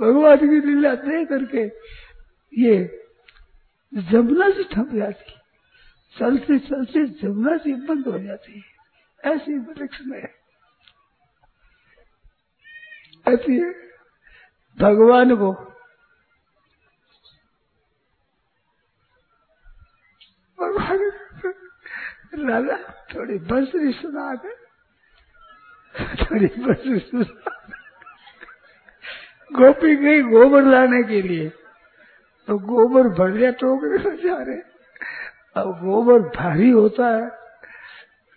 भगवान की लीला दे करके ये जमुना से ठप जाती चलते चलते जमुना से बंद हो जाती है। ऐसी वृक्ष में। ऐसी भगवान को भगवान थोड़ी बंसरी सुना दे थोड़ी बंसरी सुना गोपी गई गोबर लाने के लिए। तो गोबर भर गया में जा रहे अब गोबर भारी होता है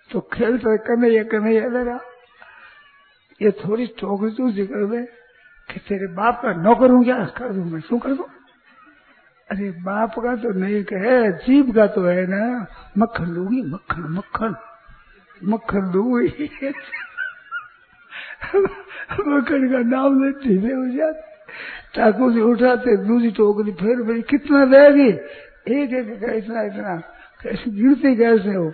तो खेल खेलते कन्हैया कन्हैया लगा। ये थोड़ी टोकरी तू ज़िक्र दे कि तेरे बाप का नौकर हूँ क्या? कर दू मैं शू कर दू? अरे बाप का तो नहीं कहे, जीव का तो है ना। मक्खन लूँगी, मक्खन मक्खन मक्खन लूँगी। मक्खन का नाम ले ढीले हो जाते ठाकुर जी उठाते दूसरी टोकरी फिर भाई कितना देगी एक एक का इतना इतना। कैसे गिरते कैसे हो?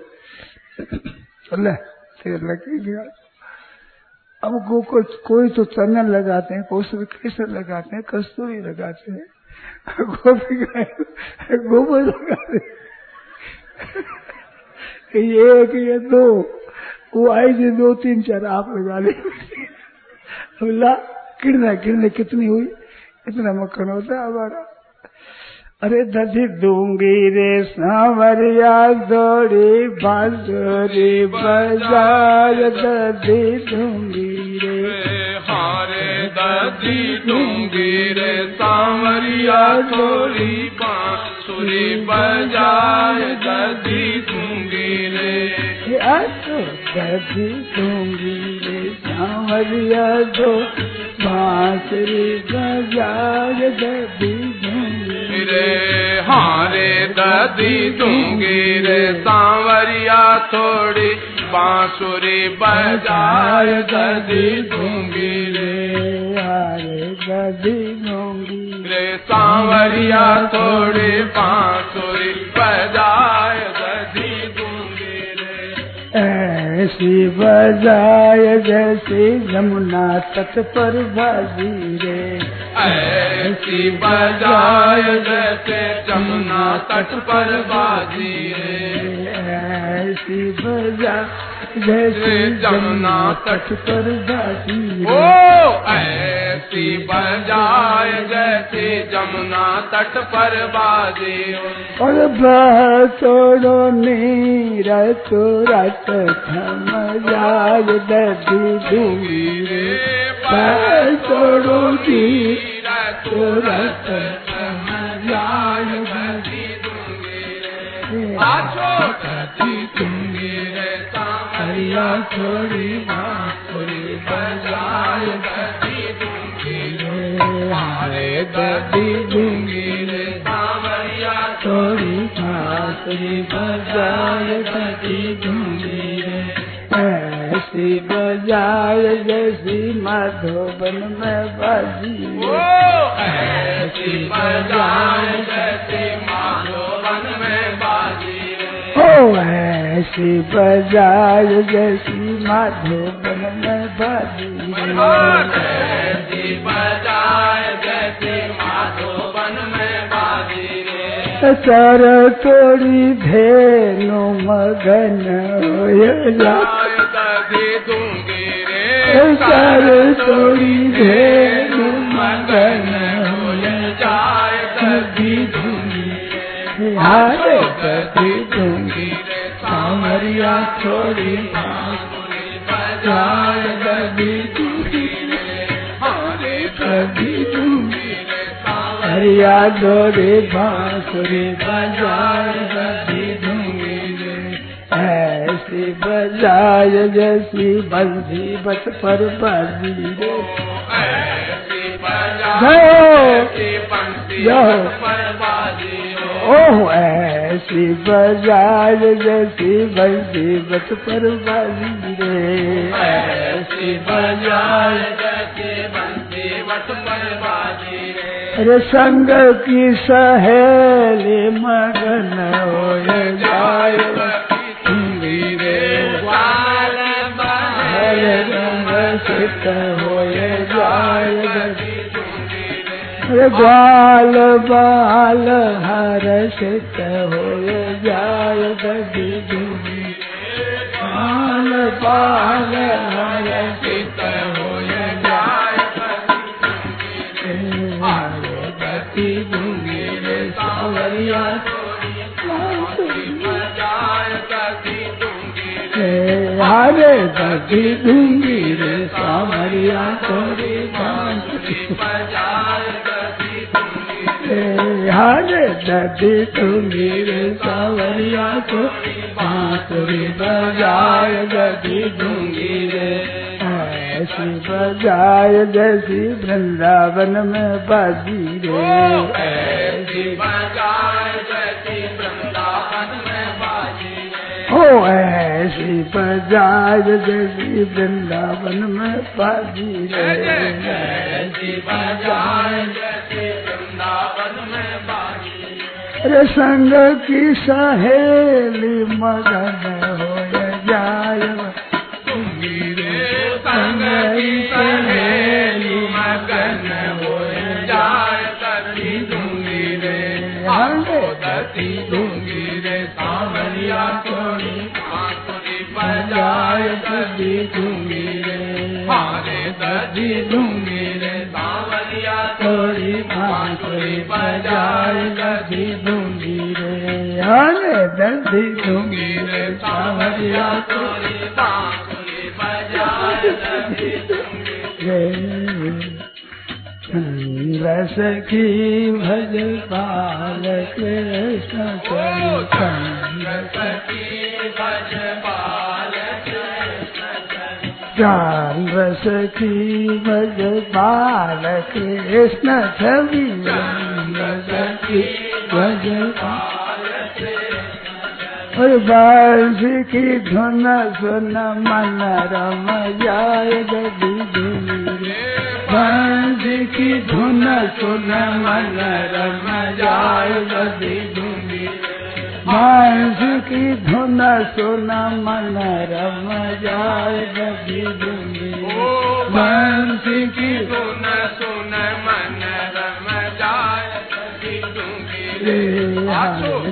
अब को, को, कोई तो चंदन लगाते हैं कोई केसर लगाते हैं कस्तूरी लगाते हैं गोभी गोबर लगाते ये एक या दो। वो आई थी दो तीन चार आप लगा ले। बोला किड़ना किड़ने कितनी हुई? इतना मक्खन होता है हमारा। अरे दधी दूँगी रे सांवरिया दौड़ी बांसुरी बाज़ार दधी दूँगी रे। हारे दधी दूँगी रे सांवरिया थोड़ी बांसुरी बजाय दधी दूँगी रे। दधी दूँगी रे सांवरिया दो बांसुरी बाज़ार दधी दूँगी। रे हारे दधी दूँगी रे सांवरिया थोड़ी बांसुरी बजाय दधी दूँगी। रे हारे दधी दूँगी। रे सांवरिया थोड़ी बांसुरी बजाय दधी दूँगी। रे ऐसी बजाय जैसे यमुना तट पर बाजी रे। ऐसी बजाय जैसे जमुना तट पर बाजी रे। ऐसी बजा जैसे जमुना तट पर बाजी ओ ऐसी बजाय जैसे जमुना तट पर बाजी और बह तोड़ो नीरा तो रात थम जाय दधी दूँगी रे बह तोड़ो नीरा तो रात थम जाय दधी हरिया थोड़ी बांसुरी बजाय दधी दूँगी रे हारे दधी दूँगी रे थोड़ी बांसुरी बजाय दधी दूँगी रे ऐसी बजाय जैसी माधोबन में बाजी। ऐसी बजाय जैसे माधोबन में बाजी। ओ ऐसी बजाय जैसी माधोबन में बाजी। ऐसी बजाय रे सर तोड़ी धेनु मगन होय जा जाय दधी दूँगी रे तोड़ी धेनु मगन हारे दधी दूँगी सामरिया छोड़ी हारे दधी दूँगी हरिया डोरे बांसुरी बजाय ऐसी बजाय जैसी बंसी बट पर बाजी ओह, ऐसी बजाय जैसी बंसी बट पर बाजी रे। ऐसी बजाय जैसे बंसी वट पर बाजी संग की सहेली मगन हो जाए धीरे सित हो जाए ग्वाल बाल हर सित हो जाए दीदी बाल बाल हर सित हो हरे गदी दूँगी रे सावरिया तोरी हरे ददी दूँगी रे सावरिया को बांसुरी। बजाय गदी दूँगी रे ऐसी बजाय जैसी वृंदावन में बाजी रे ऐसी हो ऐसी बजाज जैसी वृंदावन में बाजी ऐसी बजाय अरे संग की सहेली मगन हो जाय संग की दर्दी दूँगी रे। सावरिया तोरी बांसुरी बजाए दर्दी दूँगी रस की भज पाल कृष्ण रस की भज पाल चंद्र सखी भज पाल कृष्ण छवि सखी की धुन सुन मन रम गदी धुनी बांसी की धुन सुन मन रम जाय गदी मांस की धुन सुन मन रम जाए गभी झुमी मांस की धुन सुन मन रम जाए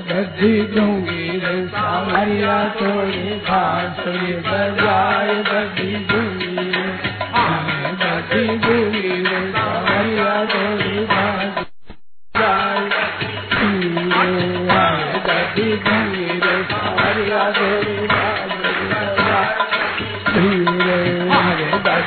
गधी दूँगी समैया थोड़ी घास बजाए गधी दूँगी गधी दूँगी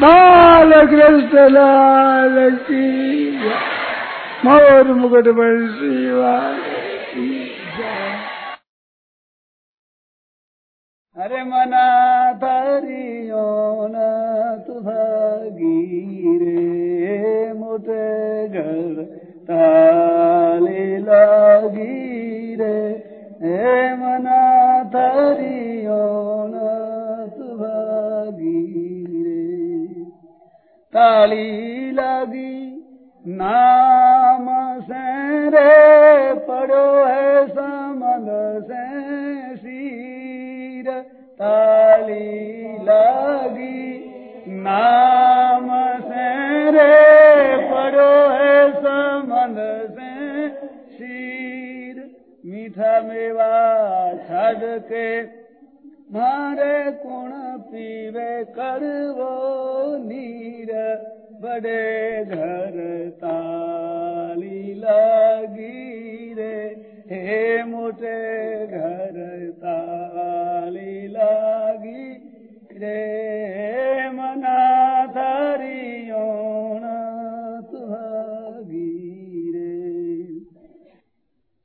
बाल कृष्ण लाल की मोर मुकुट बंसी अरे मना धरियो न तुभागी रे मोटे घर। ताले लागी रे हे मना धरियो न रे ताली लगी नाम से रे पड़ो है समन से सीर ताली लगी नाम के मारे कुण पीवे करवो नीर बड़े घर लगी रे हे मोटे घर लगी रे मना धरियोण तुहगी रे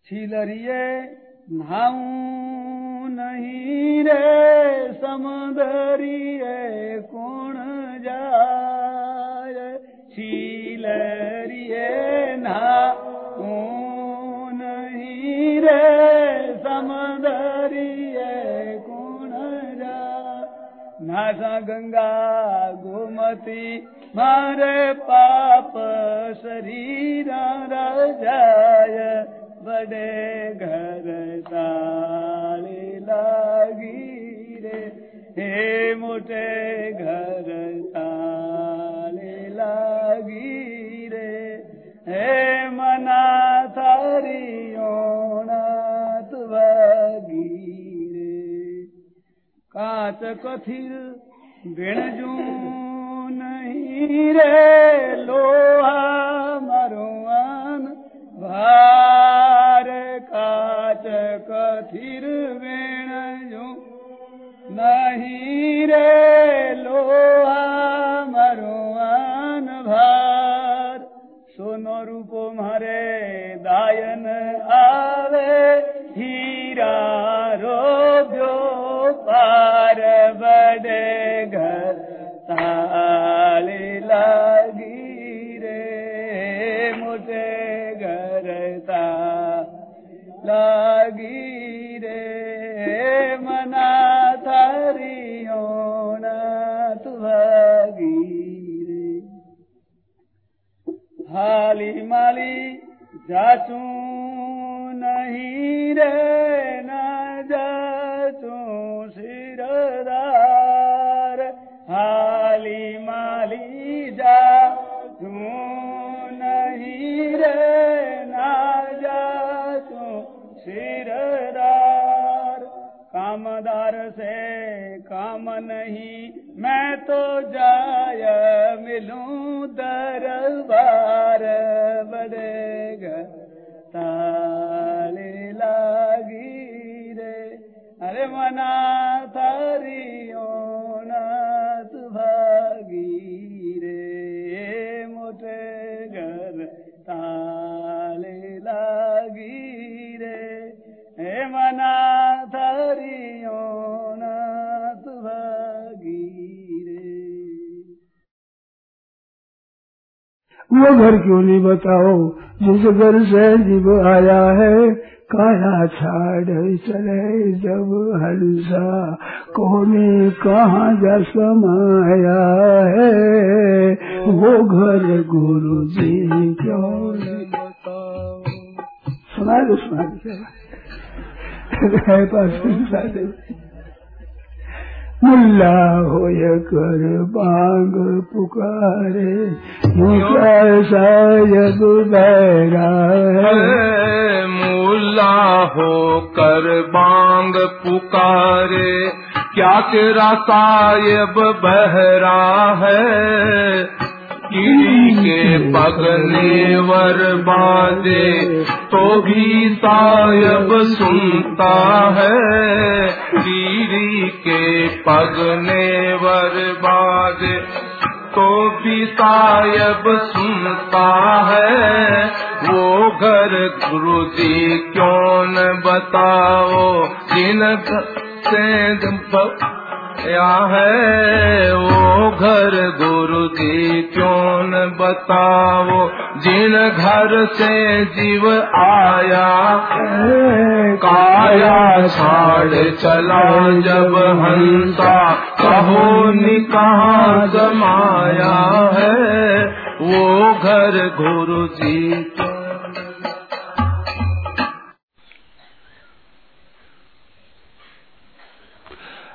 छिलरिए नाऊ नहीं रे समदरिए कोण नाऊ नहीं रे कोण नासा गंगा गोमती मारे पाप शरीर जाय बड़े घर लागी रे हे मोटे घर ताले लागी रे हे मना थारी ओणा तुवागी रे काच कथिर बेणजू नहीं रे लोहा मरुआन रे लोहा मरुआन भार। सोनो रूपो मारे दायन आवे हीरा रोब्यो पार बड़े घर लागी लागी रे मना थारियो ना तुभागी रे हाली माली रे न हाली माली नहीं रे न सिरदार। कामदार से काम नहीं मैं तो जाय मिलूं दरबार। बड़े ताले लागी रे। अरे मना वो घर क्यों नहीं बताओ? जिस घर से जीव आया है, काया छाड़ चले जब हंसा। कोने कहाँ जा समाया है? वो घर गुरु जी क्यों सुना दो सुना दो पास मुल्ला हो कर बांग पुकारे। मुसा सायद बैरा मुल्ला हो कर बांग पुकारे। क्या तेरा सायब बहरा है? कीड़ी के पगने वर बाजे तो भी सायब सुनता है। कीड़ी के पगने वर बाजे तो भी सायब सुनता है। वो घर गुरु जी क्यों न बताओ, जिन से या है? वो घर गुरु जी, क्यों न बताओ? जिन घर से जीव आया काया छाड़ चला जब हंसा। कहो, निकाह जमाया है? वो घर गुरु जी, क्यों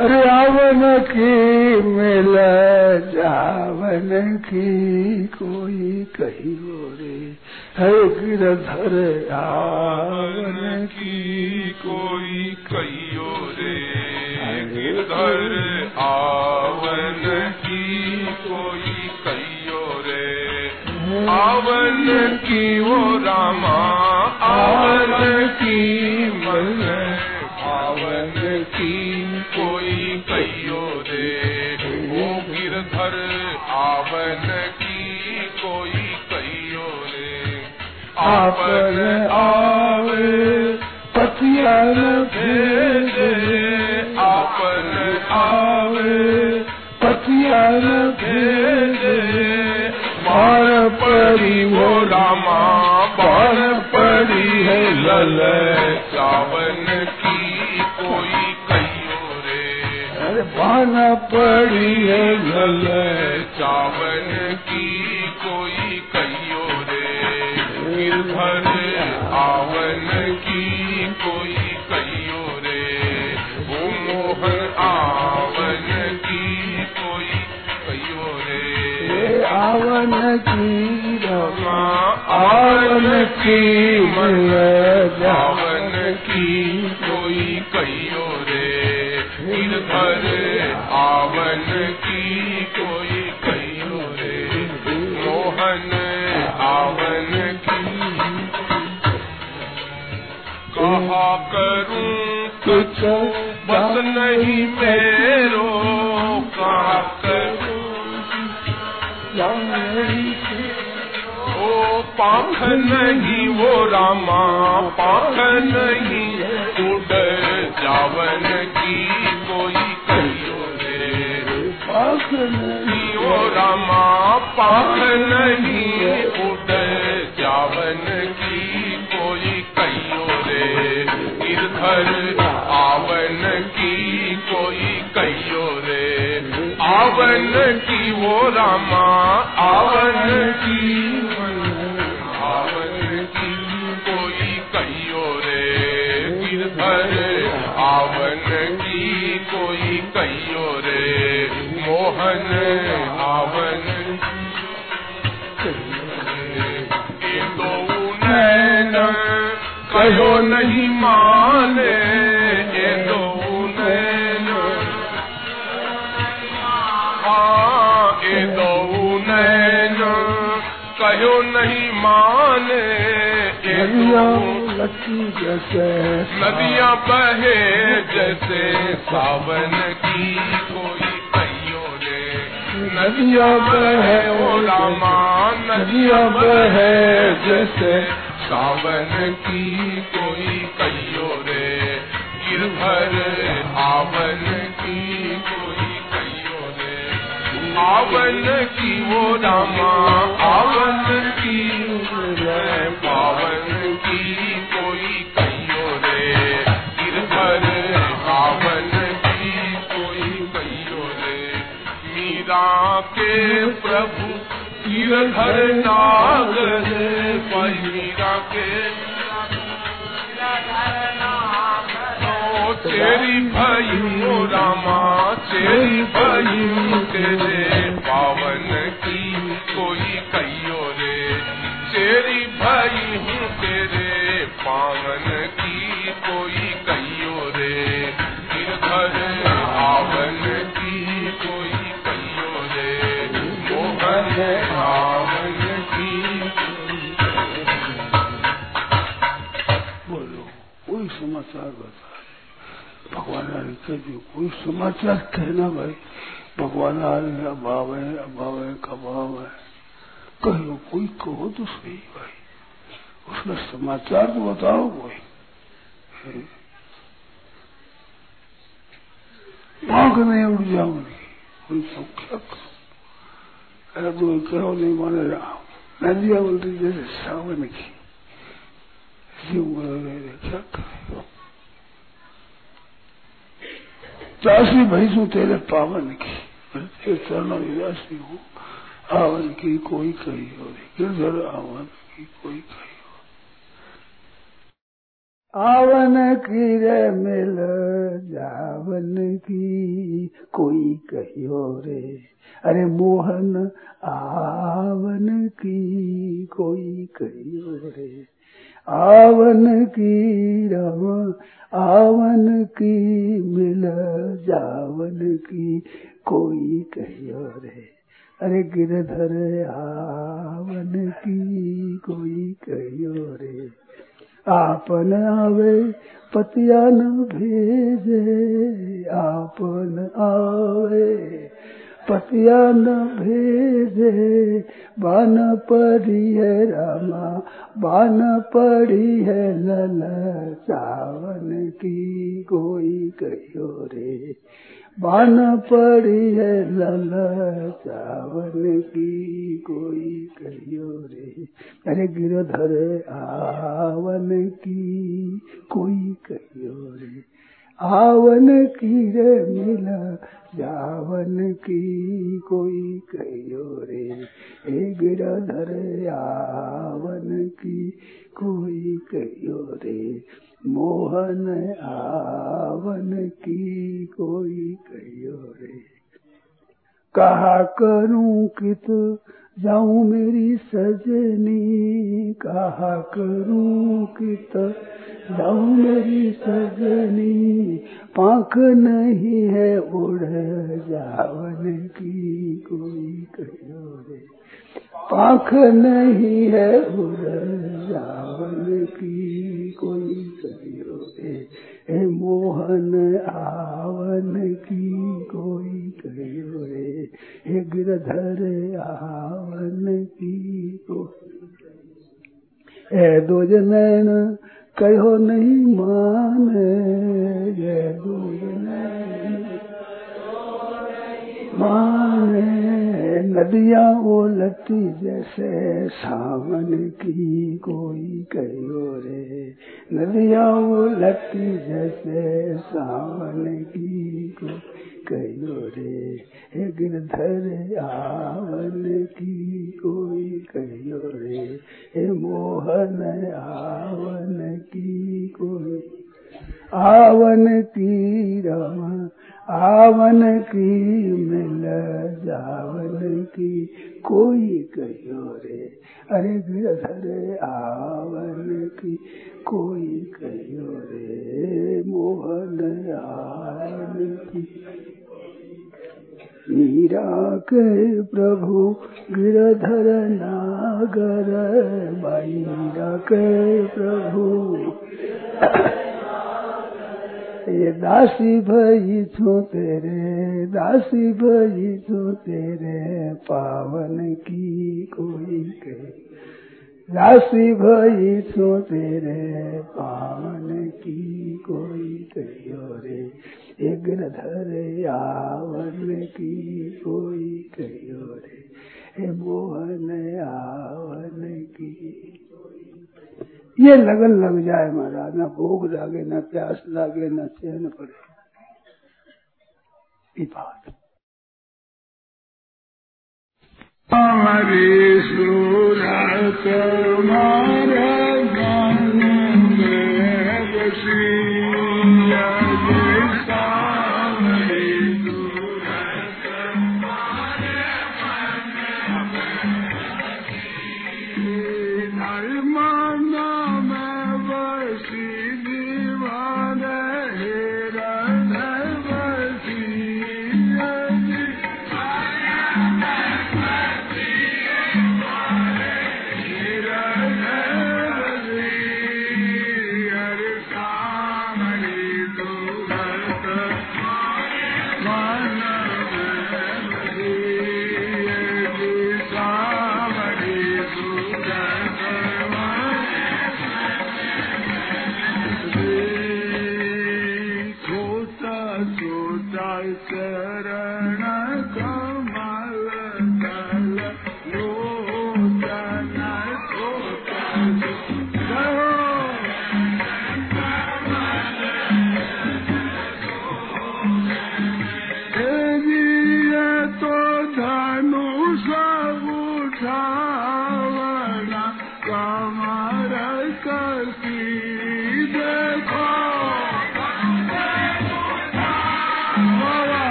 रावण की मिल जावन की कोई कही रे है गिरधर आवन की। कोई कहियो रे गिरधर आवन की कोई कहियो रे आवन की वो रामा आवन की मन आवन की आपन आवे पतियान भेजे। आपन आवे पतियान भेजे। बाण पड़ी वो रामा बाण पड़ी है लल चावन की कोई कहियो रे। अरे बाना पड़ी है लल चावन आवन की रमा आवन की मन आवन की कोई कहियो रे। गिरधर आवन की कोई कहियो रे। मोहन आवन की। कहा करूँ कुछ बस नहीं मेरो पाख नहीं वो रामा पाख नहीं उड़ जावन की कोई कहियो रे। पाख नहीं वो रामा पाख नहीं उड़ जावन की कोई कहियो रे। गिरधर आवन की कोई कहियो रे। आवन की वो रामा आवन की आवन ये दो नैन कहो नहीं माने ये दो नैन। हाँ ये दो नैन कहो नहीं माने ये नदियाँ दो लकी जैसे नदियाँ बहे जैसे सावन की कोई नदियाँ है ओ रामा नदियाँ बहे जैसे सावन की कोई कहियो रे। गिरधर आवन की कोई कहियो रे। आवन की वो रामा, आवन की पावन की के प्रभु गिरधर नाग रे भाई मीरा के तेरी भाई रामा, तेरी भाई तेरे पावन की कोई कहियो रे। तेरी भाई तेरे पावन की कह दियो कोई समाचार कहना भाई। भगवान आ रहे हैं, अभाव है अभाव है कभाव है। कहो कोई कहो तो सही भाई। उसका समाचार तो बताओ कोई। आँख नहीं उड़ जाऊँगी। कोई सब क्या करो? अरे तो कहो नहीं माने नदिया बोलती जैसे सावन की। जीव बोल रहे क्या करे? दासी भैसू तेरे पावन की चरण विदासी हूँ। आवन की कोई कही हो गिरधर आवन की कोई कही आवन की रे मिल, जावन की कोई कही हो रे। अरे मोहन, आवन की कोई कही हो रे। आवन की रम आवन की मिल, जावन की कोई कहियो रे अरे गिरधर, आवन की कोई कहियो रे आपन आवे पतिया न भेजे, आपन आवे। पतिया न भेजे, बान पड़ी है रामा, बान पड़ी है लल, सावन की कोई कहो रे। बान पड़ी है लल, सावन की कोई कहो रे। अरे गिरधर, आवन की कोई कहो रे। आवन की रे मिला, जावन की कोई कहो रे। हे गिरधर आवन की कोई कहो रे। मोहन आवन की कोई कहो रे। कहा करूँ कित जाऊँ मेरी सजनी कहा करूँ कित जाऊँ मेरी सजनी, पाख नहीं है उड़ जावन की कोई कहो रे पाख नहीं है उड़ जावन की कोई कहो रे मोहन आवन की कोई कियो रे हे गिरधर आवन की गो जनैन कयो नहीं मान जय मान। नदियाँ ओलती जैसे सावन की कोई कहो रे। नदियाँ ओलती जैसे सावन की कोई कहो रे। हे गिरधर आवन की कोई कहो रे। हे मोहन आवन की कोई आवन की रमा, आवन की मिल जावन की। कोई कहो रे, अरे गिरधर आवन की। कोई कहो रे, मोहन आवन की। मीरा के प्रभु गिरधर नागर मीरा के प्रभु। ये दासी भई छू तेरे, दासी भई छू तेरे, पावन की कोई कहे दासी भई छू तेरे, पावन की कोई कहो रे गिरधर आवन की कोई कहो रे मोहन आवन की ये लगन लग जाए महाराज, न भोग लागे, न प्यास लागे, न चैन पड़े। ये हरे सूरत मारा।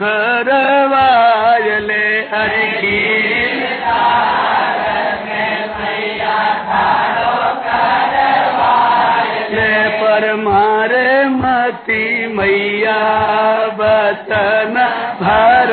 करवाले अर्ही परमारे परमारमती मैया बतन भर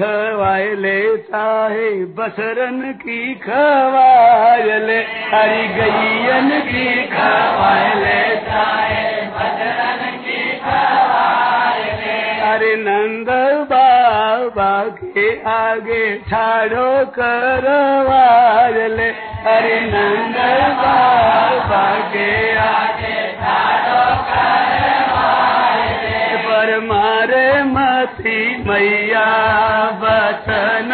खाइले साहे बसरन की खरी गयन की खाहन अरे नंद बाबा के आगे ठाड़ो करवाल अरे नंद बाबा के आगे मती मैया बचन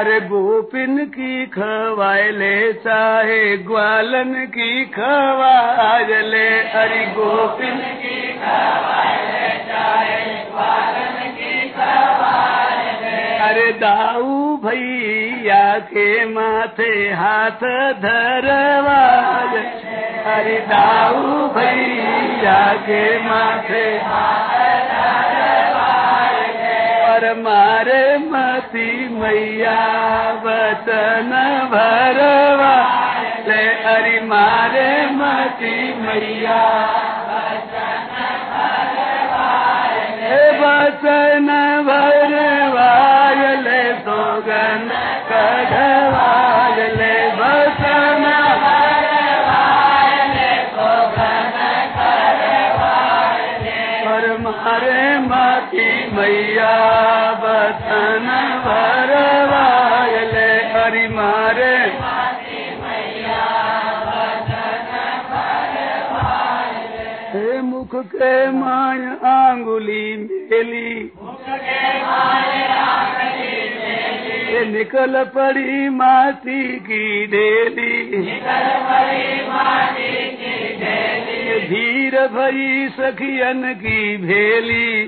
अरे गोपिन की खवायले चाहे ग्वालन की खवायले हरि गोपिन की अरे दाऊ भैया के माथे हाथ धरवाय अरे दाऊ भैया के माथे हर मार मती मैया वचन भरवा। ले हरी मार मती मैया वचन भरवाल भोगन करवा हरि मुख के आंगुली मेली। पड़ी माटी की डेली। धीर भई सखियन की भेली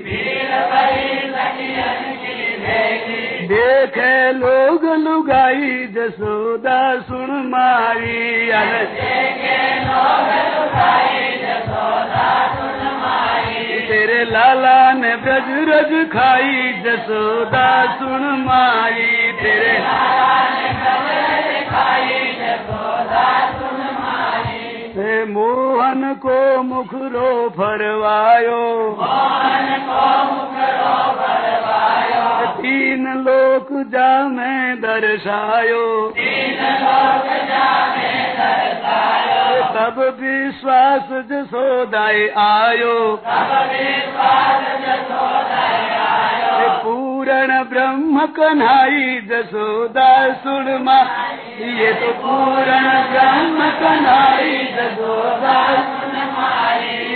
देखे लोग लुगाई जसोदा सुन मारी अरे तेरे लाला ने ब्रज रज खाई जसोदा सुन माई। तेरे हे मोहन को मुखरो फरवायो तीन लोक जा में दर्शायो। तब विश्वास जसोदाय आयो। पूर्ण ब्रह्म कन्हाई जसोदा सुरमा ये तो पूर्ण ब्रह्म कन्हाई जसोदा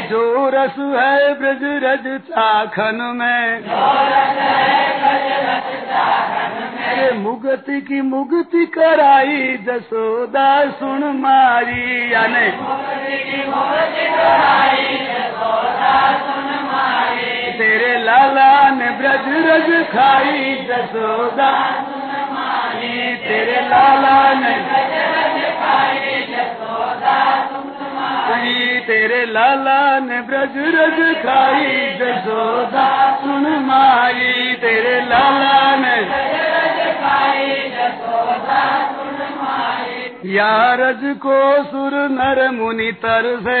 जो रस है ब्रज रज चाखन में। मुगति की मुगति कराई जसोदा सुन मारी यानी तेरे लाला ने ब्रज रज खाई जसोदा तेरे लाला ने आई तेरे लाला ने ब्रज रज खाई जसोदा सुन माई। तेरे लाला ने यारज को सुर नर मुनि तर से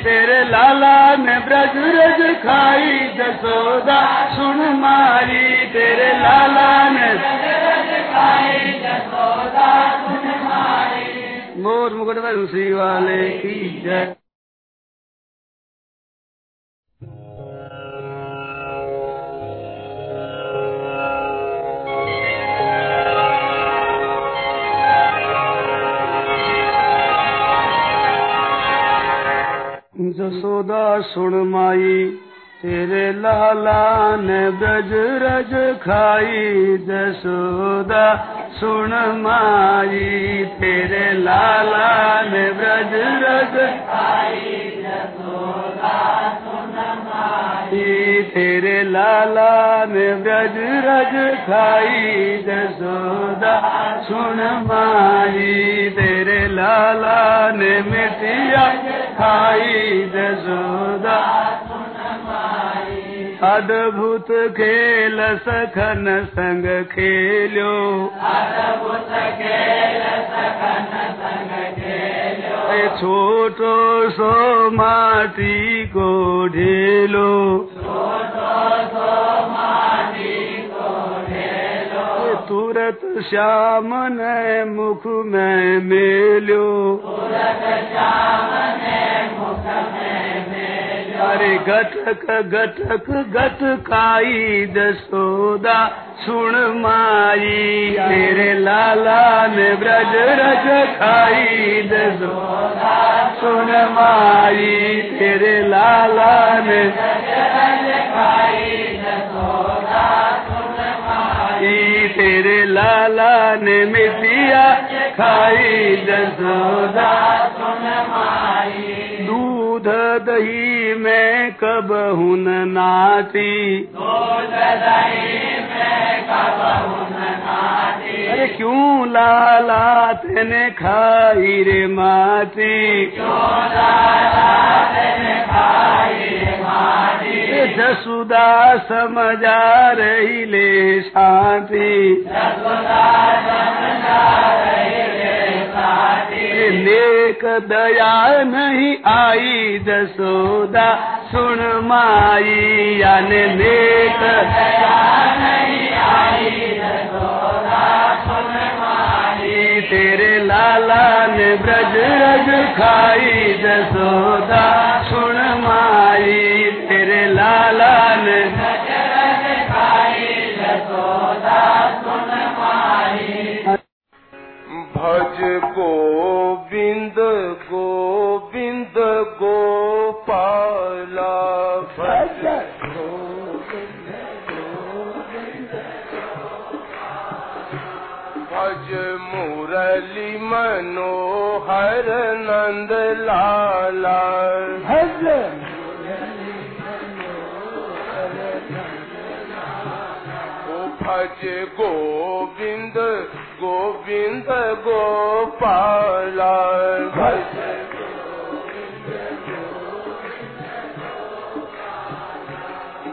तेरे लाला ने ब्रज रज खाई जसोदा सुन मारी। तेरे लाला ने मोर मुकुट बंसी वाले की जय। जसोदा सुन माई तेरे लाला ने ब्रज रज खाई जसोदा सुन माई तेरे लाला ने ब्रज रज खाई तेरे लाला ने ब्रज रज खाई जसोदा सुन माई तेरे लाला ने मिटिया खाई जसोदा अद्भुत खेल सखन संग खेलो तुरत श्याम ने मुख में मेलो अरे गटक गटक गटकाई जसोदा सुन माई तेरे लाला ने ब्रज रज खाई जसोदा सुन माई तेरे लाला ने तेरे लाला ने मिटिया खाई जसोदा दूध दही में कब हुन नाती? अरे क्यों लाला तेने खाई रे माती जसुदा समझा रही ले शांति। नेक दया नहीं आई जसोदा। सुन माई याने नेक। तेरे लाला ने ब्रज रज खाई जसोदा। सुन माई तेरे लाला ने भज गोविंद गोविंद गोपाला भज। भज मुरली मनोहर नंद लाला। भज। गोविंद गोविंद गोपाला। भज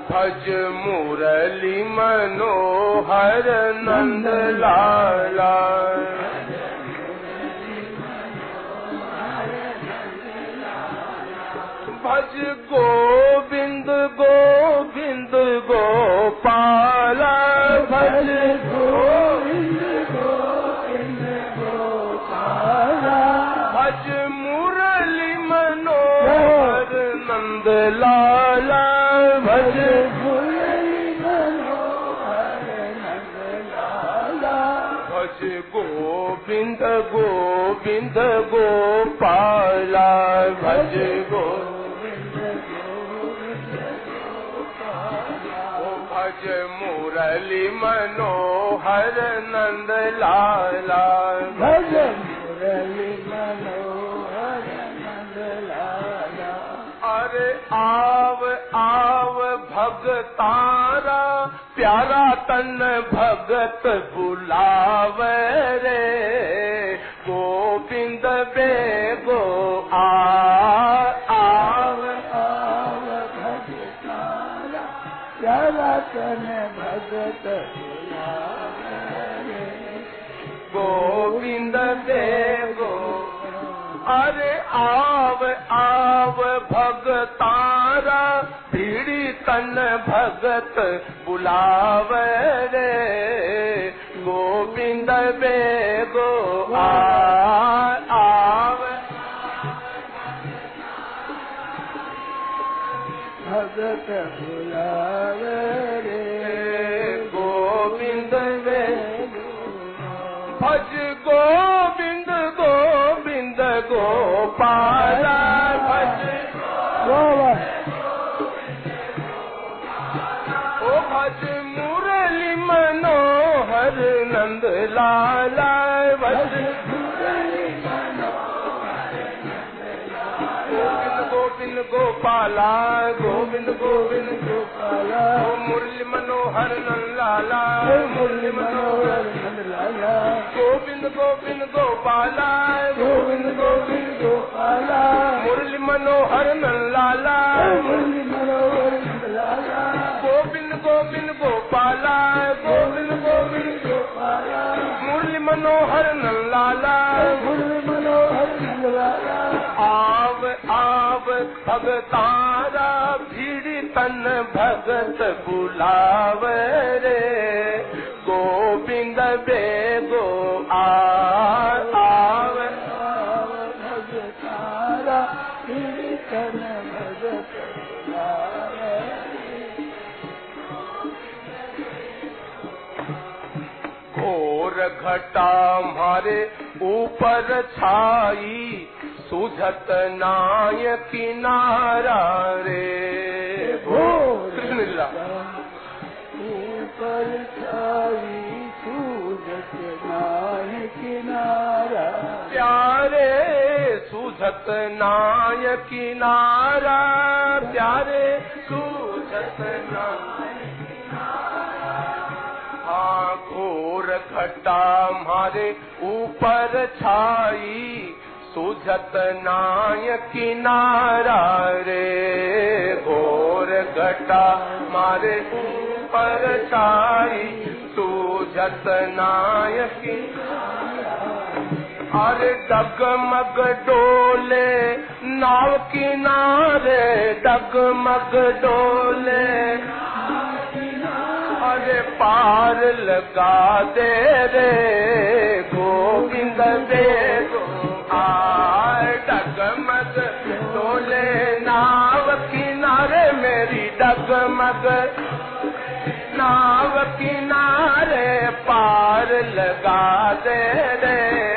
भज मुरली मनोहर नंद लाला भज गोविंद गोविंद गोपाला। भज लाला भज भज मुरली मनोहर नंद भज आव आव भगतारा प्यारा तन भगत बुलाव रे गोविंद बेगो आ आव आव भगतारा प्यारा तन भगत बुलावे गोविंद बेगो अरे आव आव भगतारा भीड़ी तन भगत बुलाव रे। गोविंद बेगो आव। भगत बुलावे रे। गोविंद बेगो भज गोविंद मुरली मनोहर नंद लाला गोपाला गोविंद गोविंद। गोपाला मुरली मनोहर लाला मुरली मनोहर नंद लाला गोविंद गोविंद गोपाला। गोविंद गोविंद गोपाला। मुरली मनोहर लाला मुरली मनोहर नंद लाला गोविंद गोविंद गोपाला। गोविंद गोविंद गोपाला। मुरली मनोहर लाला मुरली मनोहर नंद लाला आव अवतारा भीड़ तन भगत बुलाव रे। गोविंद बे गो आव। भगतारा भीड़ तन भगत घटा मारे ऊपर छाई सुझत नाय किनारा रे। घोर कृष्ण लीला ऊपर छाई किनारा। प्यारे सुझत नाय किनारा प्यारे सुझत नाय हाँ घोर घटा मारे ऊपर छाई सुझत नाय किनारा रे, घोर घटा मारे पर छाई सुझत नाय अरे डगमग डोले, नाव किनारे डगमग डोले। अरे पार लगा दे रे, गोविंद दे गो आर डगमग डोले नाव किनारे मेरी डगमग। नाव किनारे पार लगा दे रे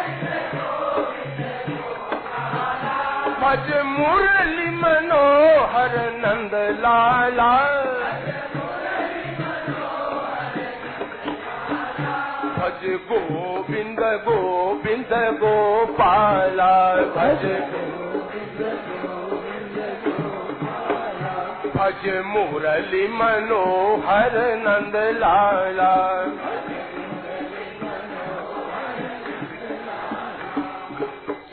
भज मुरली मनोहर नंद लाला। भज गोविंद गोविंद गोपाला भज भज मुरली मनोहर नंद लाला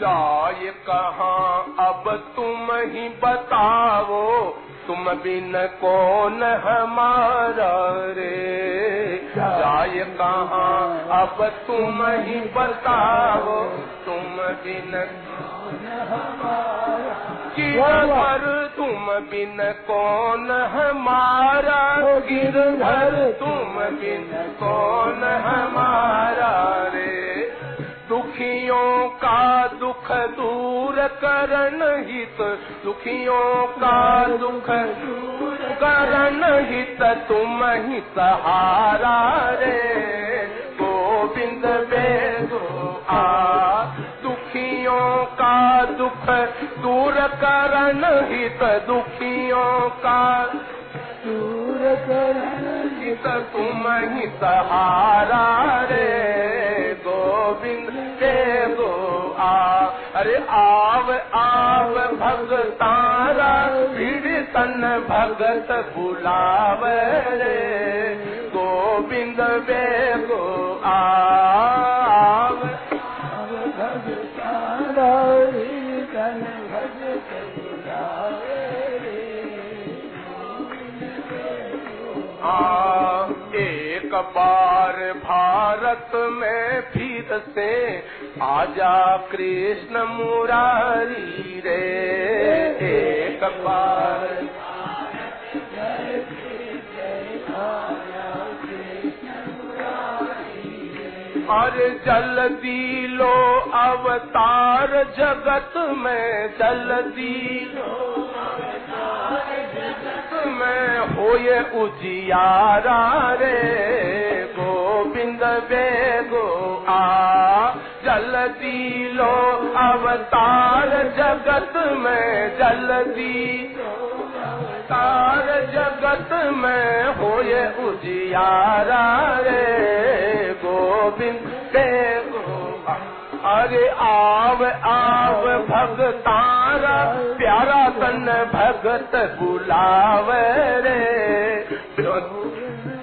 जाय कहाँ? अब तुम ही बताओ तुम बिन कौन हमारा रे? जाय कहाँ? अब तुम ही बताओ तुम बिन गिरधर तुम बिन कौन हमारा? गिरधर तुम बिन कौन हमारा रे? दुखियों का दुख दूर करन हित, दुखियों का दुख दूर करन हित, तुम ही सहारा रे। गोविंद बेगो आ, दुखियों का दुख दूर करन हित, दुखियों का दूर करन हित, तुम ही सहारा रे। गोविंद लेंदो आ। अरे आव आव भगतारा भीड़ तन भगत बुलाव रे। गोविंद बे गो आव। भगतारा तन भगत बुलाव रे। आ। एक बार भारत में फिर से आजा कृष्ण मुरारी रे। एक बार अरे जल्दी लो अवतार जगत में, जल्दी लो में। होए उजियारा रे, गोविंद बेगो आ। जल्दी लो अवतार जगत में, जल्दी तार जगत में होए उजियारा रे गोविंद आ अरे आव आव भगतारा प्यारा तन भगत बुलाव रे।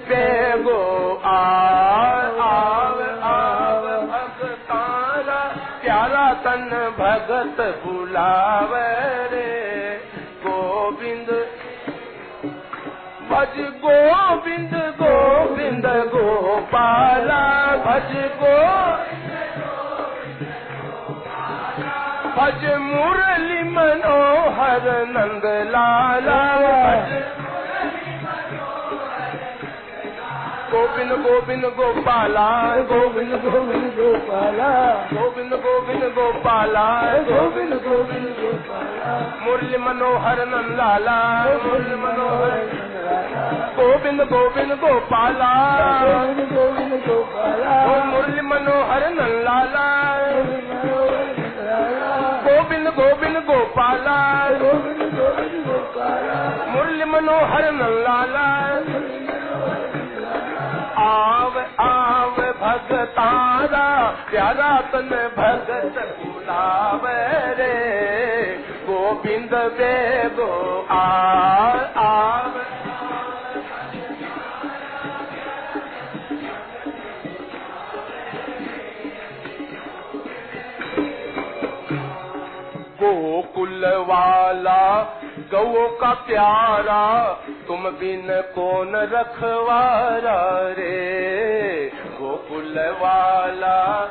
बेगो आ, आव आव भगतारा प्यारा तन भगत बुलाव रे। गोविंद भज गोविंद गोविंद गोपाला भज गो भज मुरली मनोहर नंद लाला भज गोविंद गोविंद गोपाला गोविंद गोविंद गोपाला। गोविंद गोविंद गोपाला गोविंद गोविंद गोपाला। मुरली मनोहर नंदाला मुरली मनोहर गोविंद गोविंद गोपाला गोविंद गोविंद गोपाला। मुरली मनोहर नंदाला गोविंद गोविंद गोपाला गोविंद गोविंद गोपाला। मुरली मनोहर नंदाला आव आव भगतारा प्यारा तन भगत बुलावे रे। गोविंद बेगो आ आव गोकुल वाला गौ का प्यारा तुम बिन कौन रखवारा रे? गोकुल वाला।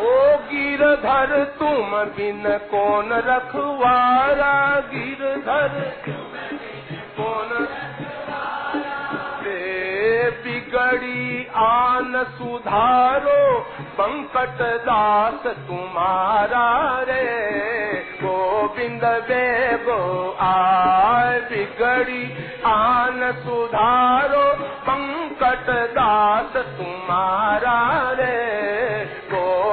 ओ गिरधर, तुम बिन कौन रखवारा? गिरधर कौन बिगड़ी आन सुधारो पंकट दास तुम्हारा रे। गोविंद बेगो आय बिगड़ी आन सुधारो पंकट दास तुम्हारा रे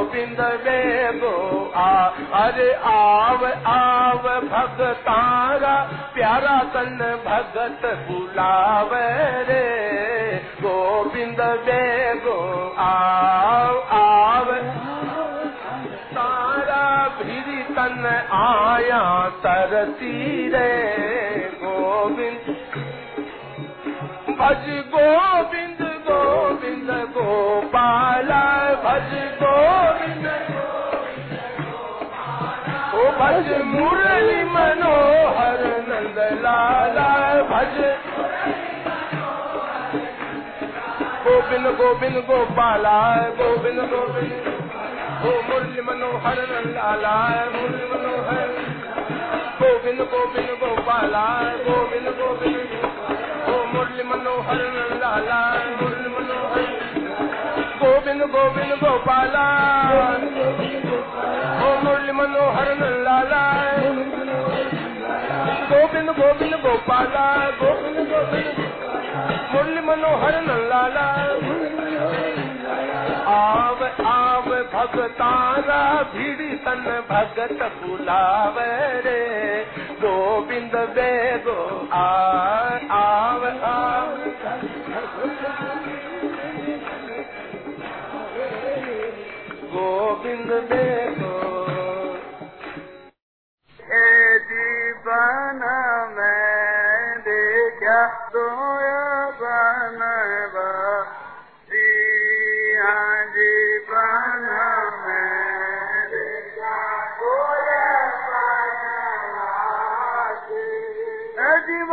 गोविंद बेगो आ अरे आव आव भगतारा प्यारा तन भगत बुलावे रे। गोविंद बेगो आव आव तारा भिरी तन आया तरती रे। गोविंद भज गोविंद गोविंद गोपाला भज गोविंद ओ भज मुरली मनोहर नंद लाला भज गोविंद गोविंद गोपाला गोविंद गोविंद। ओ मुरली मनोहर लाला मुरली मनोहर। गोविंद गोविंद गोपाला गोविंद गोविंद मनोहर नंद लाला मुरली मनोहर। गोविंद गोविंद गोपाला। ओ मुरली मनोहर लाला। गोविंद गोविंद गोपाला। गोविंद गोविंद मुरली मनोहर लाला। आव भगतारा भिड़ी तन भगत बुलावे रे। गोविंद बेगो आ आव आव। गोविंद बेगो। ए जीवन में देखा तो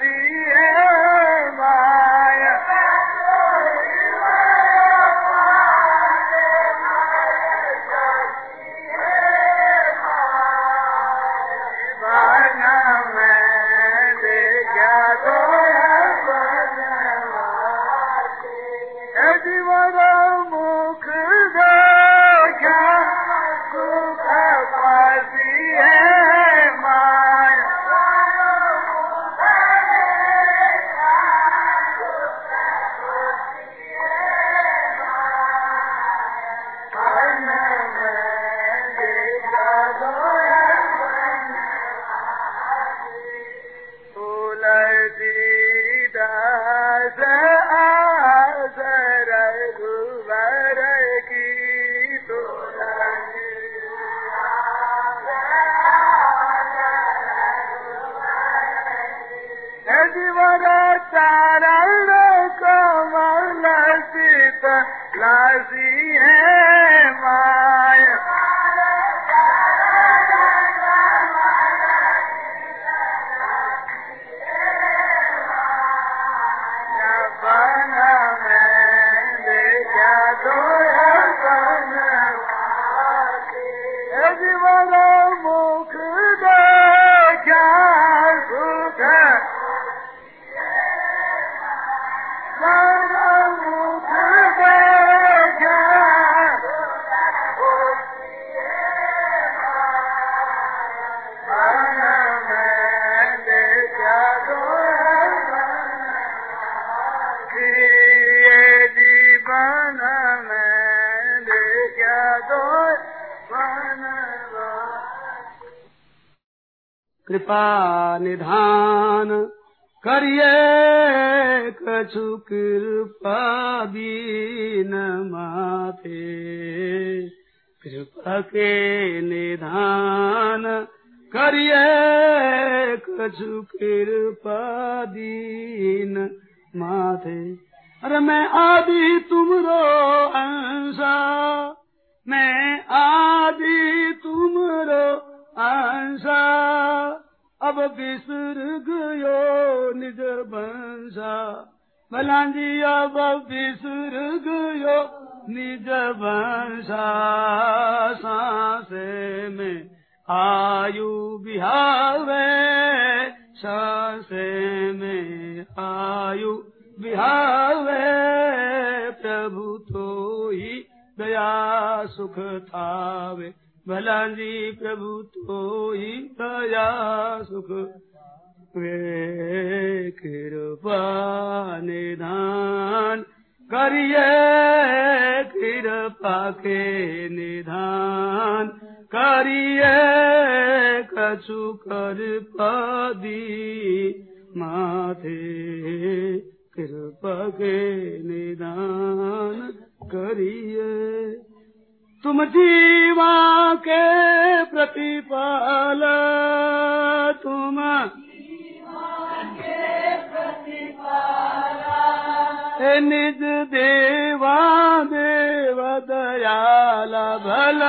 see कृपा निधान करिए कछु निधान करिए कृपा के निधान करिए कछु कर पदी माथे कृपा के निधान करिए। तुम जीवा के प्रतिपाल तुम निज देवा देव दयाला भल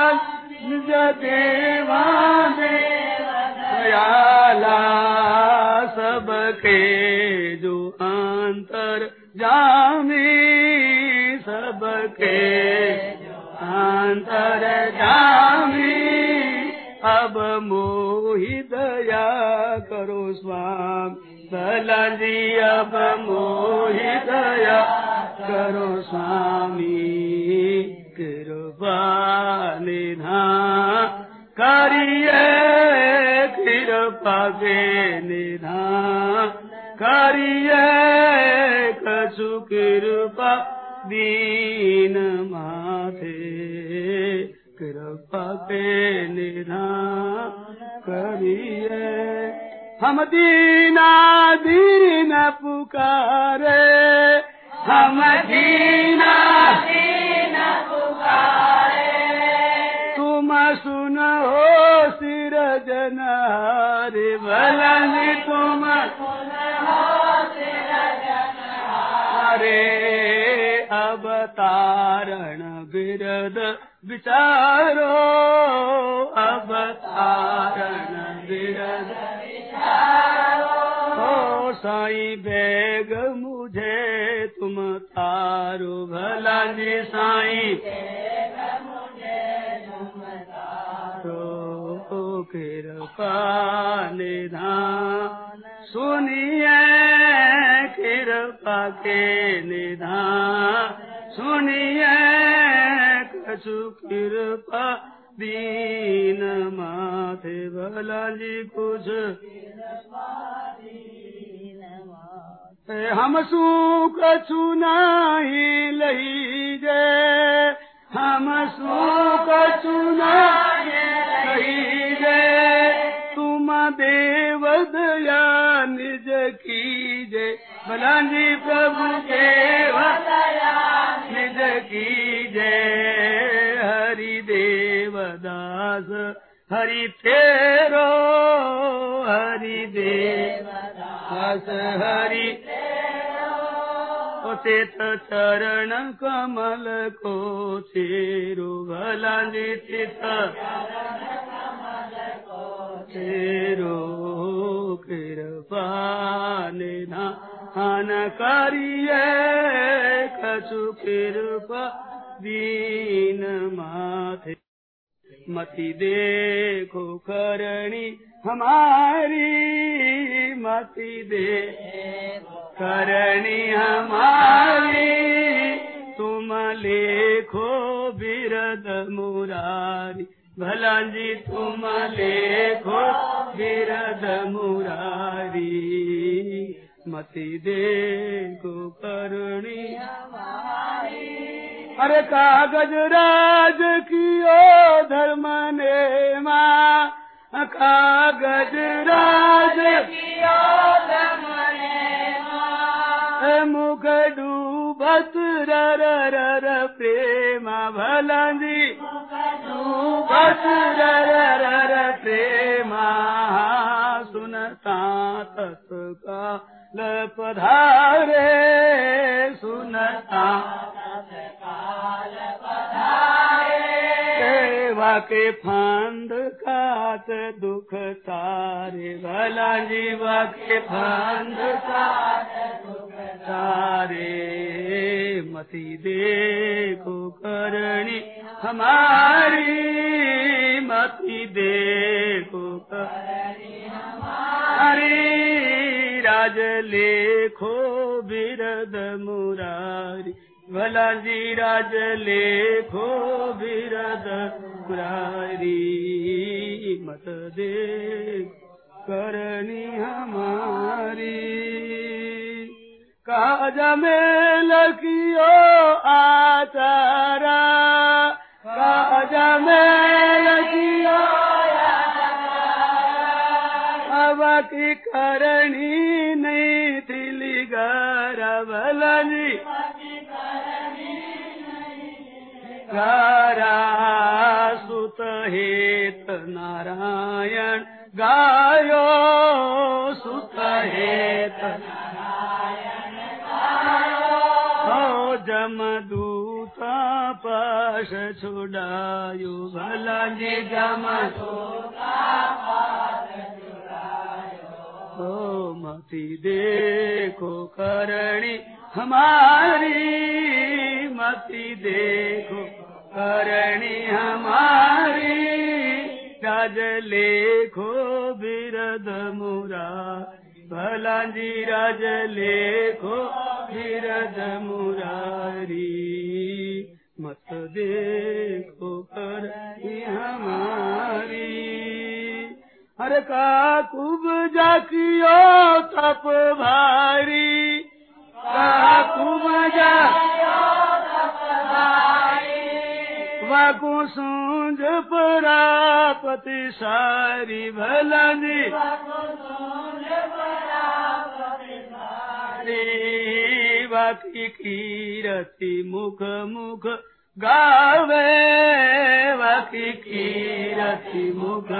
निज देवा देव दयाला सबके जो अंतर जामी सबके अंतर जामी। अब मोहि दया करो स्वामी अब मोहि करो स्वामी कृपा निधान करिए कृपा के निधान करिए कछु कृपा दीन माथे। कृपा के निधान करिए हम दीना दीन दीना पुकारे। तुम सुनो सिर जनहारे भलन तुम हरे अवतारण बिरद विचारो अवतारण बिरद भला साई। कछु कृपा दीन माथे भला जी कुछ। हम सू कछु नाही लही जे। हम सू कछु लही जे। तुम देव दया निज कीजे भलांदी प्रभु के वलरा निज की जय हरि देव दास हरि फेरो। हरि देव दास हरि ले चरण कमल को चीरो भला निज टीका कृपा को निधान करिए कछु कृपा दीन माथे। मति देखो करणी हमारी, मति दे करणी हमारी। तुम लेखो बिरद मुरारी भला जी तुम लेखो बिरद मुरारी। मति देखो करणी। अरे कागज राज कियो धर्म ने माँ कागज राज कियो धर्म ने मुख डूबत रर रर प्रेमा भलंदी। डूबत रर रर प्रेमा सुनता तत्का पधारे सुनता। फंद कात दुख तारे भला जीवा के फंद कात दुख तारे मती देखो करणी। हमारी मती करणी। हमारी राज लेखो भला जी राज लेखो बिरद मुरारी। मत देख करनी हमारी लकियो आचारा। काज में लकियो अब की करणी नहीं थिली गर गारा नारायण। गायो सुत हेत जमदूता पाश छुड़ायो भला जी जमदूता हो मती देखो करणी हमारी मती देखो करणी हमारी। राज लेखो बिरद मुरा भला जी राज लेखो बिरद मुरारी मत देखो करणी हमारी हर का जाकियो तप भारी। का कुब वाकु सूंझ परापति सारी भलनी वाकी कीरति मुख मुख गावे वाकी कीरति मुख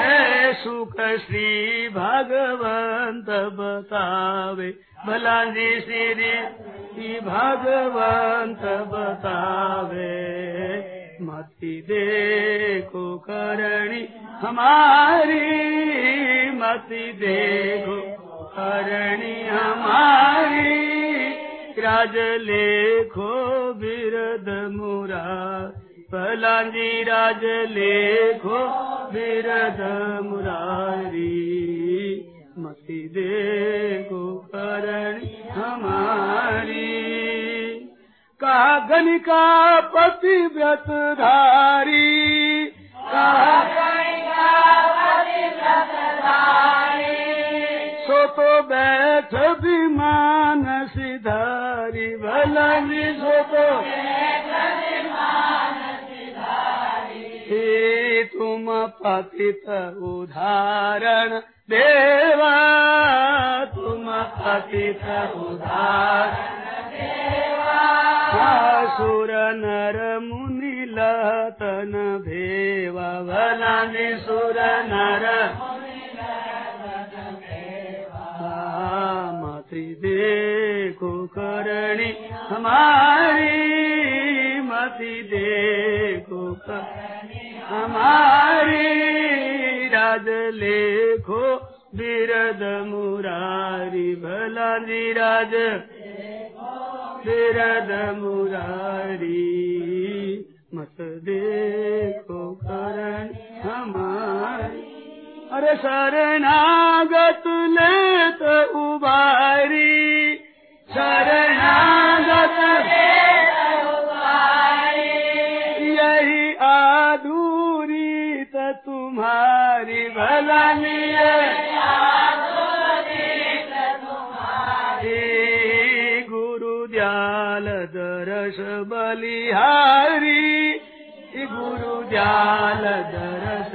हे सुख श्री भगवंत बतावे भला जी श्री भगवंत बतावे। मति देखो करणी हमारी, मति देखो करणी हमारी, राज लेखो बिरद मुरा पलांजी राज लेखो बिरद मुरारी। मति देखो करणी हमारी। कहा गणिका पतिव्रत धारी। कहा सो तो बैठ विमान सिधारी भलनी सो तो हे तुम पतित उदाहरण देवा तुम पतित उदाहरण नर मुनि लतन भेवा भलानि सुर नर मति देखो करणी हमारी मति देखो करणी हमारी राज लेखो बिरद मुरारी, भलानी राज, बिरद मुरारी मत देखो करण हमारी अरे शरणागत लेत उबारी। शरणागत यही आधूरी त तुम्हारी भलानी गुरु दयाल दरस बलिहारी। गुरु दयाल दरस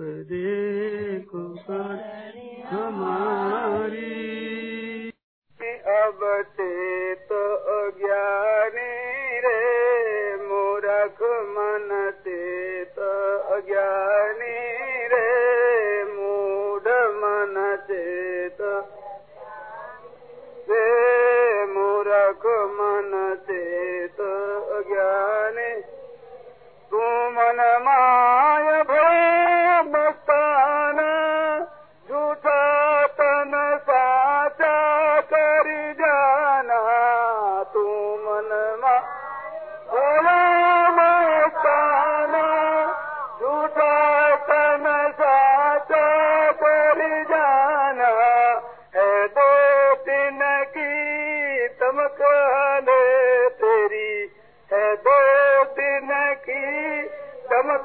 दे हमारी। अब अबते तो अज्ञानी रे मोरख मन ते तो अज्ञानी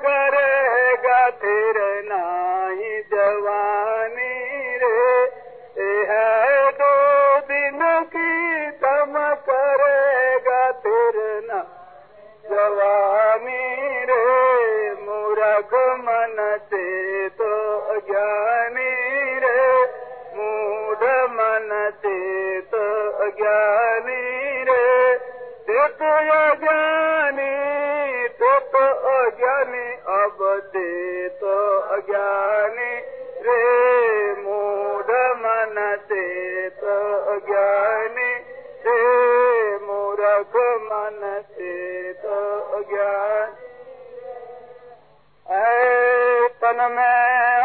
करे ज्ञानी मूरख मन से तो ज्ञान। ऐ तन में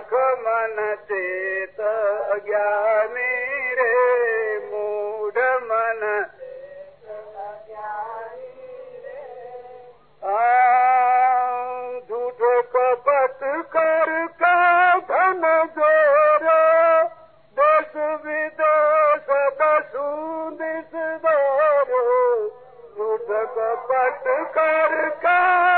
मन ते त ज्ञानी आ झूठ पप करो देश विदेश कसरो झूठ કર कर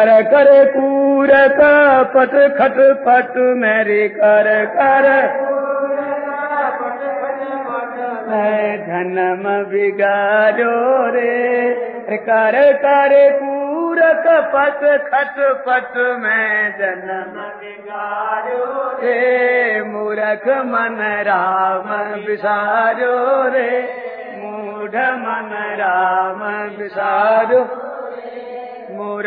कर कर कूर पट खट पट मेरी कर कर। मैं जन्म बिगाड़ो रे। कर कर कूर पट खट पट में जन्म बिगाड़ो रे। मूरख मन राम विसारो रे। मूढ़ मन राम विसारो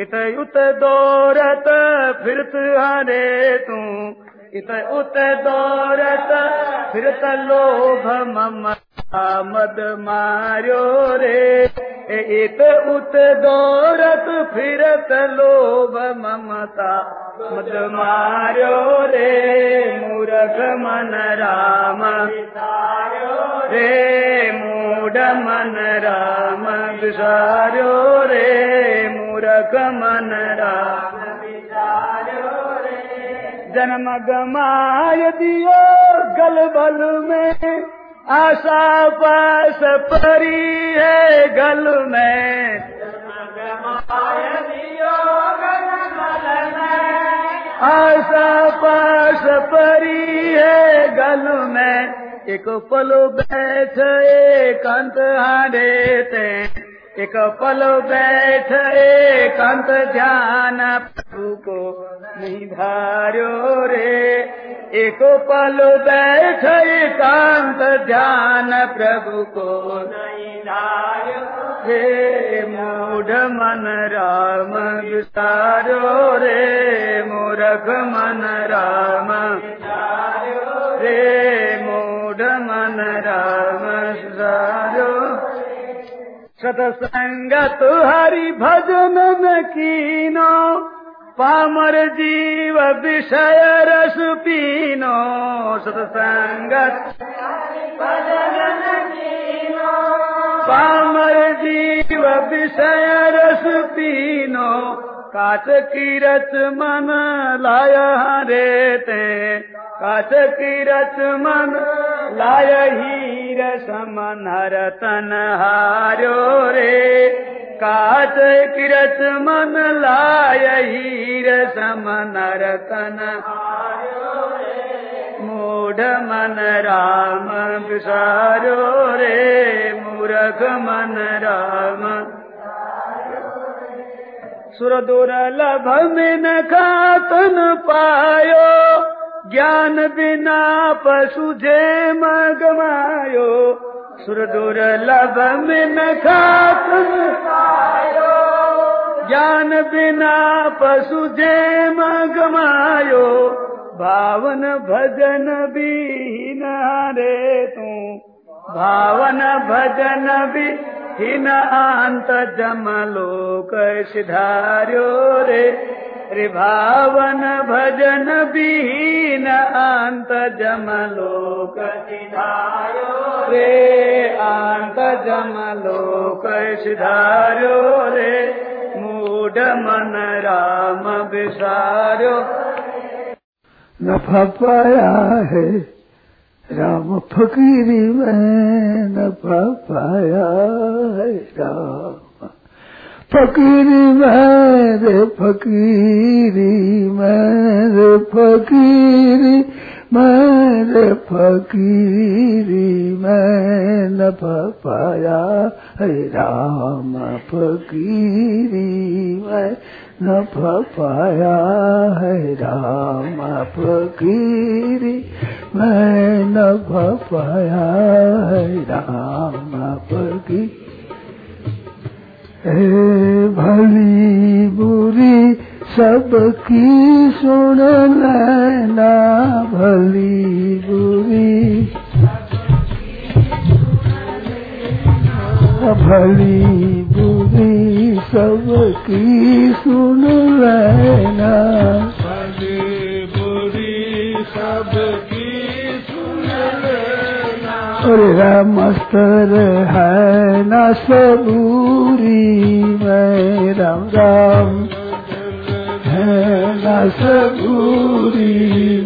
इत उत दौरत फिरत हरे तू। इत उत दौरत फिरत लोभ मम मद मार्यो रे। इत उत दौरत फिरत लोभ ममता मद मार्यो रे। मूरख मन राम रे। मूढ़ मन राम विसार्यो रे मूरख मन राम जन्म गमाय दियो गल बल में आशा पास परी है गल में आशा पास परी है गल में एक पल बैठ एकांत हारे ते एक पल बैठ एकांत ध्यान, प्रभु को नहीं धार्यो रे। एक पल बैठ एकांत ध्यान, प्रभु को नहीं धार्यो रे। मूढ़ मन राम विसारो रे। मूर्ख मन राम रे। मूढ़ मन राम विसारो सतसंगत हरि भजन न कीनो पामर जीव विषय रस पीनो। सतसंगत पामर जीव विषय रस पीनो। काच की रच मन लाय हरे ते काच की रच मन लाय हीर समन हर तन हारो रे। काच की रच मन लाय हीर समन हर मूढ़ मन राम विसारो रे। मूर्ख मन राम सुर दुर्लभ में न खातन पायो ज्ञान बिना पशु जे मगमायो सुर दुर्लभ में न पायो ज्ञान बिना पशु जे मगमायो भावन भजन बीन रे तू। भावन भजन भी हिन अंत जमलोक सिधार्यो रे। रे भावन भजन बीन अंत जमलोक सिधार्यो रे। अंत जमलोक सिधार्यो रे। मूढ़ मन राम विसार्यो। नफा पाया है राम फकीरी में नफा पाया है राम। फकीरी में रे फकीरी में रे फकीरी मैं रे फकीरी मैं नफा पाया है राम। फकीरी मैं नफा पाया है राम। फकीरी मैं नफा पाया है राम फकीरी ए भली बुरी सबकी सुन लेना भली बुरी भली बुरी सबकी सुन लेना भली बुरी सबकी रामस्तर है न सबूरी मैं राम राम है न सबूरी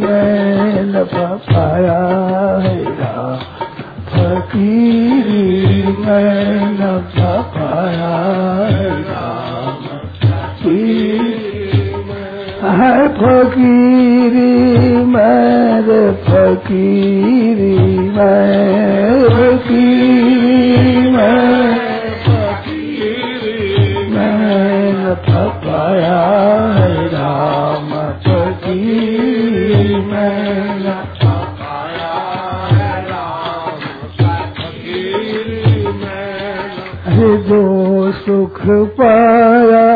मैं न पाया है राम फकीरी मैं पाया है फकीरी मैं फकीरी मैं फकीरी मैं मैं न पाया है राम फकीरी मैं है जो सुख पाया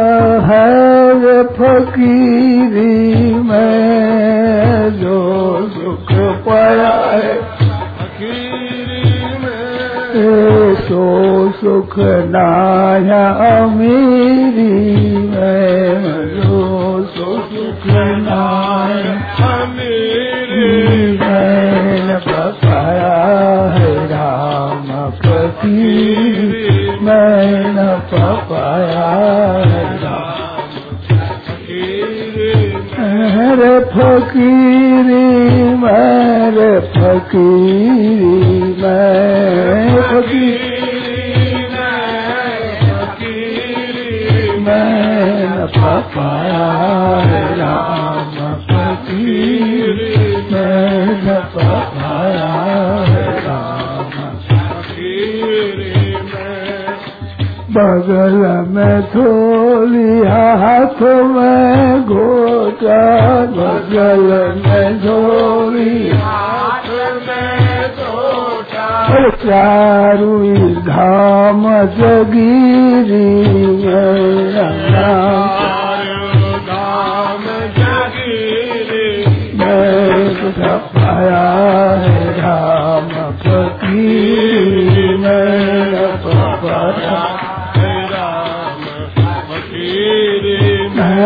है फकीरी में जो सुख पाया है। ए सो सुख नाया अमीरी में जो सो सुख नाया मैं पाया है राम फकीरी मैं न पाया रे फकीरी मेरे फकीरी मैं फकीरी मैं न पाया है राम फकीरी मैं बगल में थोली हाथ में घोटा बगल में झोली चारू धाम जगीरी धाम पाया है राम फकीरी मैं पाया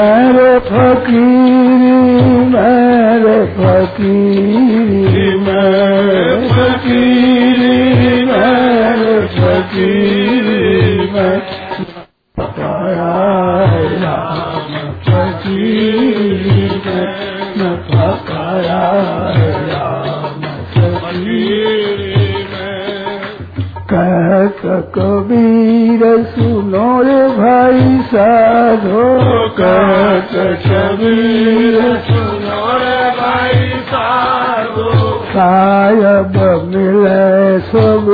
मेरे फकीरी मेरे फकीरी मेरे फकीरी मेरे फकीरी, मैं राम फकीरी, मैं पकाया कबीर सुनो रे भाई साधो। कहत कबीर सुनो रे भाई साधो सायब मिले सबूरी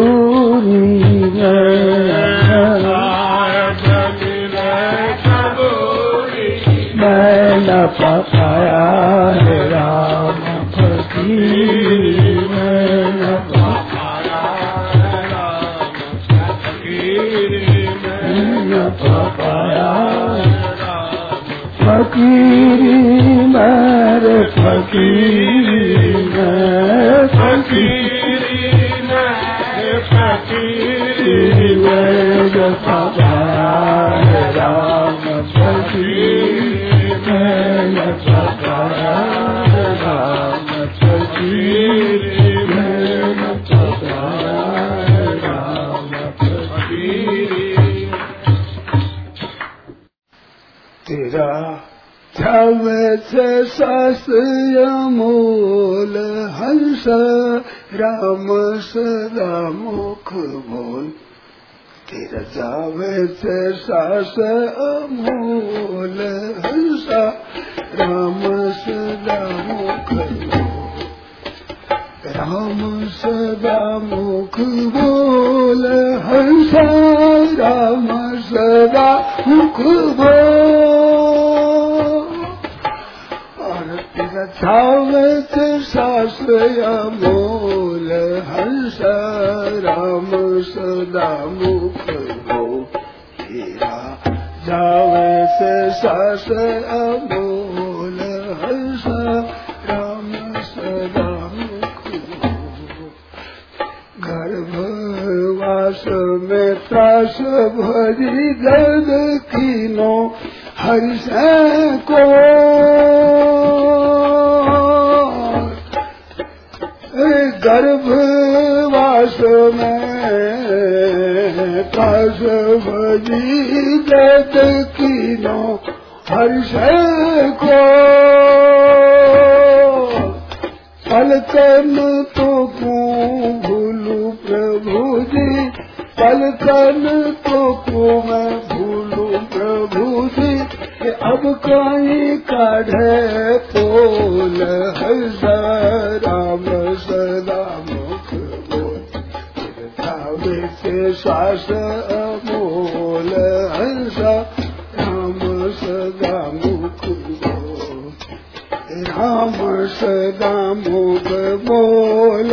मूल हंस राम सदा मुख बोल। अमूल हंस राम सदा मुख बोल। राम सदा मुख बोल हंस राम सदा मुख बोल धावत शास्त्र अमोल हंस राम सदा मुख बोल तेरा जावत शास्त्र अमोल हंस राम सदा मुख बोल गर्भवास में त्रास भरी दर्द कीनो हर्ष को गर्भवास में त्रास भरी दर्द कीनो हर्ष को। पलकन तो भूलू प्रभु जी पलकन तो मैं भूलू प्रभु जी अब कहीं काढ़े पोल हर्ष राम सदा मुख बोल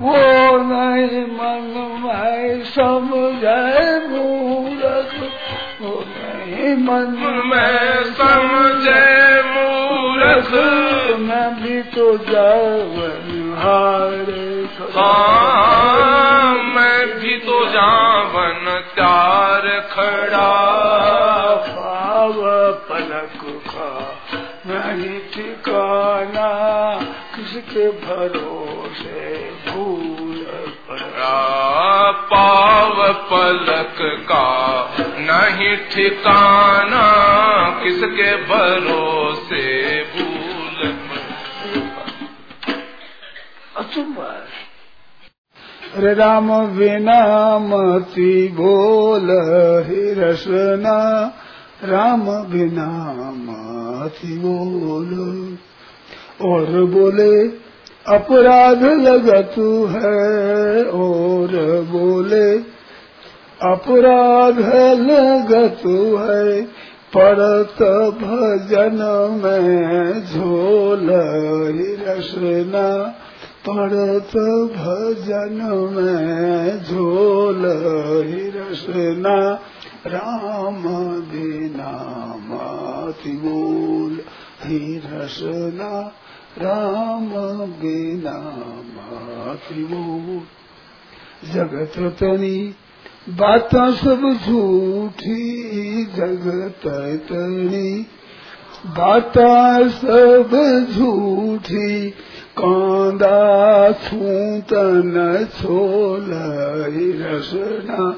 वो नहीं मन में समझे मूरख वो नहीं मन मैं समझे मूरख मैं भी तो जावन हारे हाँ मैं भी तो जावन त्यार खड़ा। पाव पलक का नहीं ठिकाना किसके भरोसे पाव पलक का नहीं ठिकाना किसके भरोसे भूल राम बिना मती बोल हे रसना। राम बिना मती बोल। और बोले अपराध लगत है और बोले, अपराध लगत है, पड़त भजन में झोल रसना। पड़त भजन में झोल रसना। राम बिना माति बोल ही रसना। राम बिना माति जगत तनी बातें सब झूठी, जगत तनी बातें सब झूठी। कांदा छूतन छोल रसना।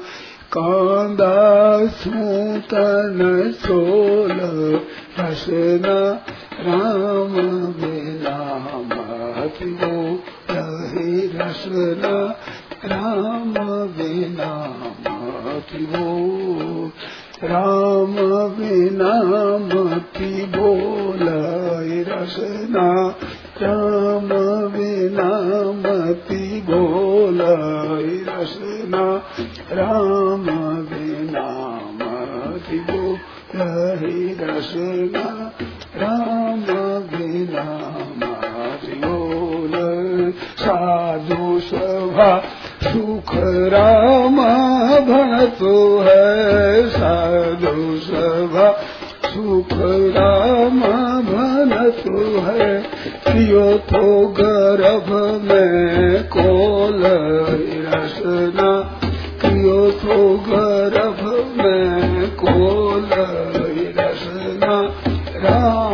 कांदा छूतन छोल रसना। राम बिना मति वो रहे रसना राम बिना मति वो राम बिना मति बोल रसना राम बिना मति बोल रसना राम बिना मति बोल रसना राम बिना मति साधु सभा सुख राम भणतो है। साधु सभा सुख राम भनतो है। पियो तो गर्भ में कोल रसना, पियो तो गर्भ में कोल Oh.